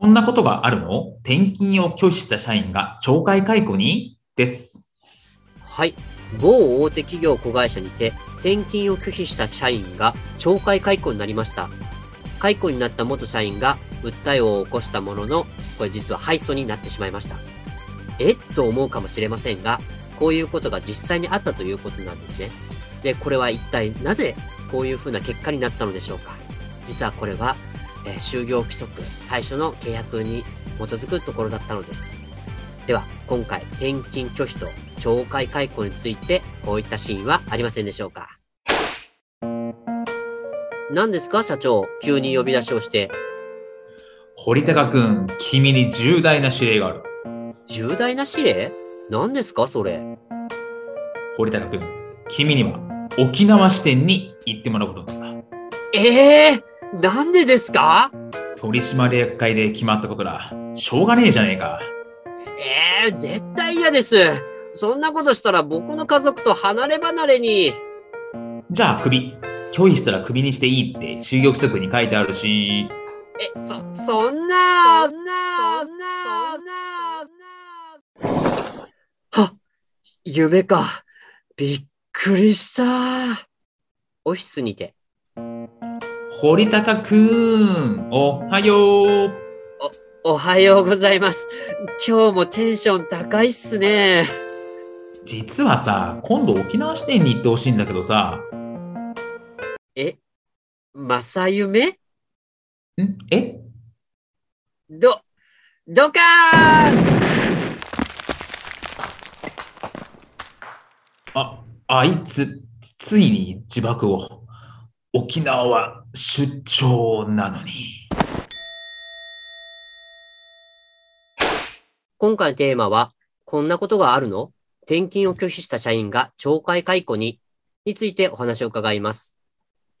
こんなことがあるの？転勤を拒否した社員が懲戒解雇に？です。はい。某大手企業子会社にて転勤を拒否した社員が懲戒解雇になりました。解雇になった元社員が訴えを起こしたもののこれ実は敗訴になってしまいました。え？と思うかもしれませんがこういうことが実際にあったということなんですね。でこれは一体なぜこういうふうな結果になったのでしょうか。実はこれは、えー、就業規則最初の契約に基づくところだったのです。では今回転勤拒否と懲戒解雇についてこういったシーンはありませんでしょうか。何ですか社長急に呼び出しをして。堀高くん君に重大な指令がある。重大な指令？何ですかそれ。堀高くん君には沖縄支店に行ってもらうことになった。ええー、なんでですか？取締役会で決まったことだ。しょうがねえじゃねえか。ええー、絶対嫌です。そんなことしたら僕の家族と離れ離れに。じゃあクビ。拒否したらクビにしていいって就業規則に書いてあるし。えそそんなそんなそんなそんな。は夢か。びっくりした。オフィスにて堀高くん。おはよう。おおはようございます。今日もテンション高いっすね。実はさ今度沖縄支店に行ってほしいんだけどさ。え正夢？ん？え？ど、どかー！あ、あいつ、ついに自爆を。沖縄は出張なのに。今回のテーマは、こんなことがあるの？転勤を拒否した社員が懲戒解雇に、についてお話を伺います。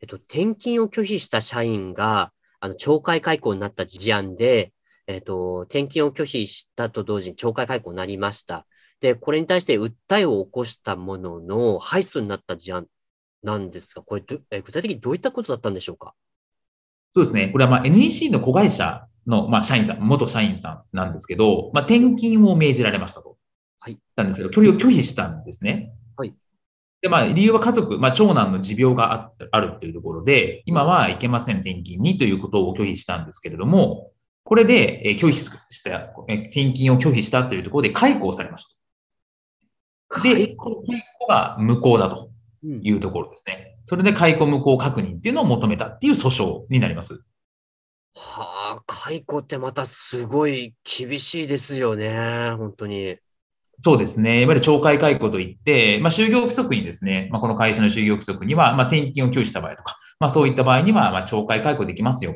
えっと、転勤を拒否した社員が、あの、懲戒解雇になった事案で、えっと、転勤を拒否したと同時に懲戒解雇になりました。で、これに対して訴えを起こしたものの、敗訴になった事案なんですが、これえ、具体的にどういったことだったんでしょうか？そうですね。これはまあ NEC の子会社の、まあ、社員さん、元社員さんなんですけど、まあ、転勤を命じられましたと。はい。なんですけど、距離を拒否したんですね。はい。で、まあ、理由は家族、まあ、長男の持病がああるっていうところで、今はいけません、転勤にということを拒否したんですけれども、これで、え拒否した、え転勤を拒否したというところで解雇されました。で、この解雇が無効だというところですね。それで解雇無効確認っていうのを求めたっていう訴訟になります。はあ、解雇ってまたすごい厳しいですよね、本当に。そうですね。いわゆる懲戒解雇といって、まあ、就業規則にですね、まあ、この会社の就業規則には、まあ、転勤を拒否した場合とか、まあ、そういった場合には、まあ、懲戒解雇できますよ、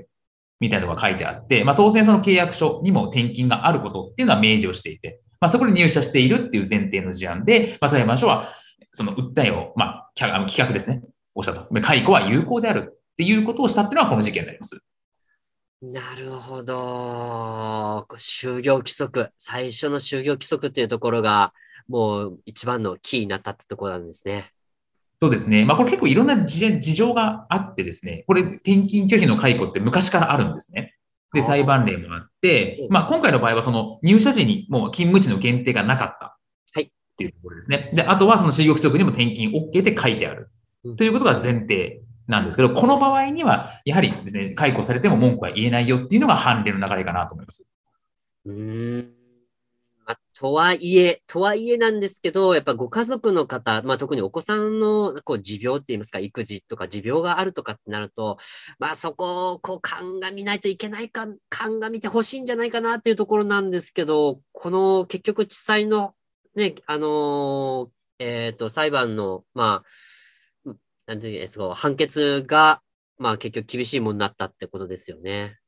みたいなのが書いてあって、まあ、当然その契約書にも転勤があることっていうのは明示をしていて、まあ、そこに入社しているっていう前提の事案で、まあ、裁判所は、その訴えを、まあ、企画ですね、をしたと。解雇は有効であるっていうことをしたっていうのはこの事件になります。なるほど。就業規則、最初の就業規則っていうところが、もう一番のキーになったってところなんですね。そうですね。まあ、これ結構いろんな事情があってですね、これ転勤拒否の解雇って昔からあるんですね。で、裁判例もあって、まあ、今回の場合はその入社時にもう勤務地の限定がなかった。はい。っていうところですね。で、あとはその就業規則にも転勤 OK って書いてある。ということが前提なんですけど、この場合には、やはりですね、解雇されても文句は言えないよっていうのが判例の流れかなと思います。うん。まあ、とはいえ、とはいえなんですけど、やっぱご家族の方、まあ、特にお子さんのこう持病って言いますか、育児とか持病があるとかってなると、まあ、そこをこう鑑みないといけないか、鑑みてほしいんじゃないかなっていうところなんですけど、この結局地裁のね、あのー、えっ、ー、と、裁判の、まあ、なんていう判決が、まあ結局厳しいものになったってことですよね。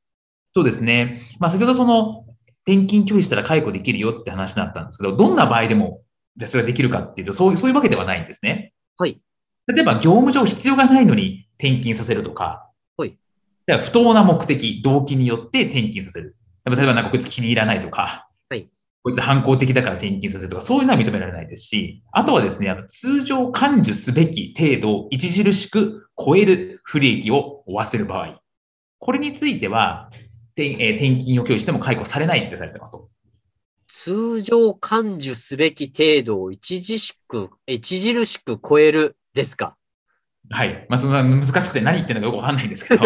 そうですね。まあ、先ほどその、転勤拒否したら解雇できるよって話だったんですけど、どんな場合でも、じゃあそれができるかっていうと、そういう、そういうわけではないんですね。はい。例えば、業務上必要がないのに転勤させるとか、はい。じゃあ不当な目的、動機によって転勤させる。例えば、なんかこいつ気に入らないとか、はい。こいつ反抗的だから転勤させるとか、そういうのは認められないですし、あとはですね、あの通常感受すべき程度を著しく超える不利益を負わせる場合、これについては、転えー転勤を拒否しても解雇されないってされてますと。通常感受すべき程度を著しく、著しく超えるですか？はい。まあ、そんな難しくて何言ってるのかよくわかんないんですけど、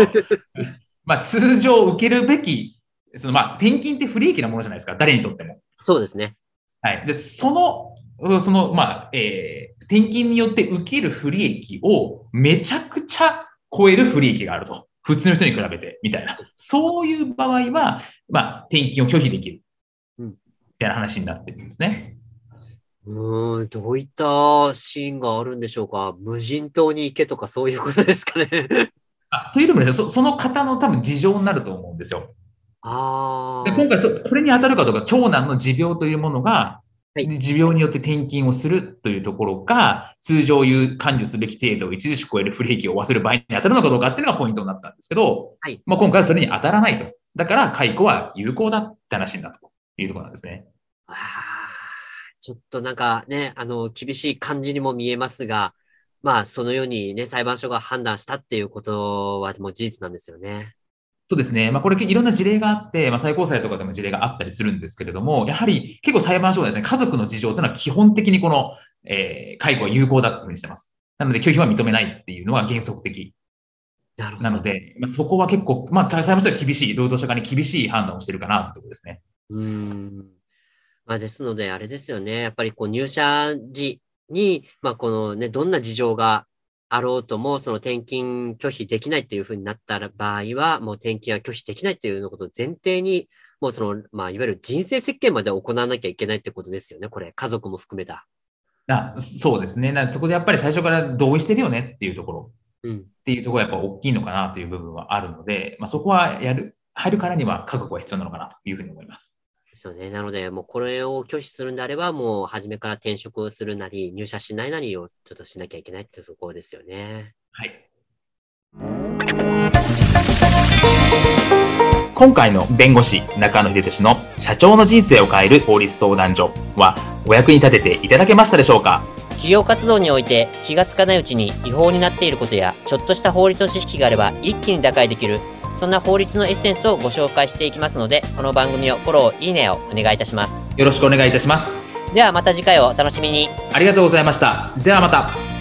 まあ、通常受けるべき、そのまあ、転勤って不利益なものじゃないですか、誰にとっても。そうですね。はい。で、その、その、まあ、えー、転勤によって受ける不利益をめちゃくちゃ超える不利益があると。普通の人に比べて、みたいな。そういう場合は、まあ、転勤を拒否できる。うんみたいな話になってるんですね。うーん、どういったシーンがあるんでしょうか？無人島に行けとかそういうことですかね。あというよりもですねそ、その方の多分事情になると思うんですよ。ああ。で今回そ、これに当たるかどうか、長男の持病というものが、はい持病によって転勤をするというところが、通常言う感受すべき程度を著しく超える不利益を負わせる場合に当たるのかどうかっていうのがポイントになったんですけど、はいまあ、今回はそれに当たらないと。だから解雇は有効だって話になったというところなんですね。あーちょっとなんかね、あの、厳しい感じにも見えますが、まあ、そのようにね、裁判所が判断したっていうことはもう事実なんですよね。そうですね。まあ、これいろんな事例があって、まあ、最高裁とかでも事例があったりするんですけれども、やはり結構裁判所はですね、家族の事情というのは基本的にこの、えー解雇は有効だっていうふうにしてます。なので拒否は認めないっていうのは原則的なるほど。なので、まあ、そこは結構、まあ、裁判所は厳しい、労働者側に厳しい判断をしてるかなというところですね。うーん。まあ、ですので、あれですよね。やっぱりこう入社時に、まあ、このね、どんな事情があろうとも、その転勤拒否できないっていうふうになった場合は、もう転勤は拒否できないっていうのことを前提に、もうその、まあ、いわゆる人生設計まで行わなきゃいけないってことですよね。これ、家族も含めた。あそうですね。なそこでやっぱり最初から同意してるよねっていうところうん。っていうところがやっぱ大きいのかなという部分はあるので、まあ、そこはやる、入るからには覚悟が必要なのかなというふうに思います。ですよね。なので、もうこれを拒否するんであれば、もう初めから転職をするなり、入社しないなりをちょっとしなきゃいけないっていうところですよね。はい。今回の弁護士中野秀俊の社長の人生を変える法律相談所はお役に立てていただけましたでしょうか？企業活動において気がつかないうちに違法になっていることや、ちょっとした法律の知識があれば一気に打開できる、そんな法律のエッセンスをご紹介していきますので、この番組をフォロー、いいねをお願いいたします。よろしくお願いいたします。ではまた次回をお楽しみに。ありがとうございました。ではまた。